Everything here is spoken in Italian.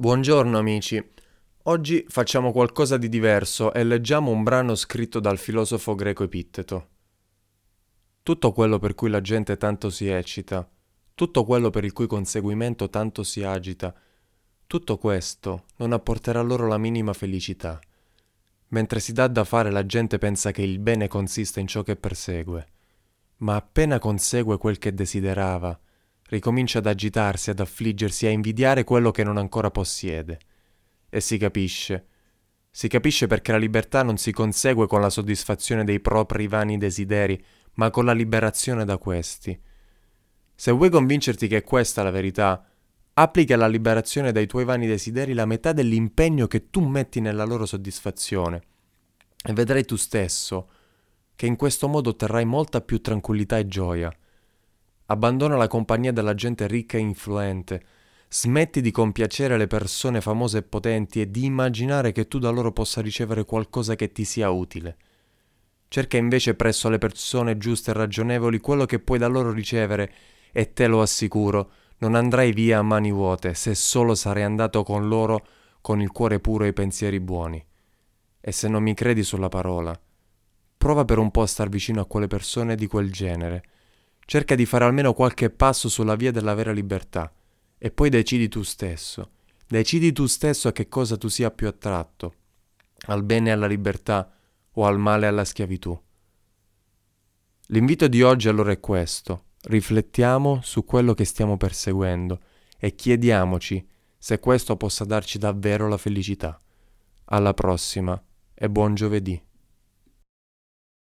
Buongiorno amici. Oggi facciamo qualcosa di diverso e leggiamo un brano scritto dal filosofo greco Epitteto. Tutto quello per cui la gente tanto si eccita, tutto quello per il cui conseguimento tanto si agita, tutto questo non apporterà loro la minima felicità. Mentre si dà da fare la gente pensa che il bene consista in ciò che persegue, ma appena consegue quel che desiderava, ricomincia ad agitarsi, ad affliggersi, a invidiare quello che non ancora possiede. E si capisce. Si capisce perché la libertà non si consegue con la soddisfazione dei propri vani desideri, ma con la liberazione da questi. Se vuoi convincerti che questa è la verità, applica alla liberazione dai tuoi vani desideri la metà dell'impegno che tu metti nella loro soddisfazione. E vedrai tu stesso che in questo modo otterrai molta più tranquillità e gioia. Abbandona la compagnia della gente ricca e influente. Smetti di compiacere le persone famose e potenti e di immaginare che tu da loro possa ricevere qualcosa che ti sia utile. Cerca invece presso le persone giuste e ragionevoli quello che puoi da loro ricevere e te lo assicuro, non andrai via a mani vuote se solo sarai andato con loro con il cuore puro e i pensieri buoni. E se non mi credi sulla parola, prova per un po' a star vicino a quelle persone di quel genere Cerca di fare almeno qualche passo sulla via della vera libertà e poi decidi tu stesso. Decidi tu stesso a che cosa tu sia più attratto, al bene e alla libertà o al male e alla schiavitù. L'invito di oggi allora è questo. Riflettiamo su quello che stiamo perseguendo e chiediamoci se questo possa darci davvero la felicità. Alla prossima e buon giovedì.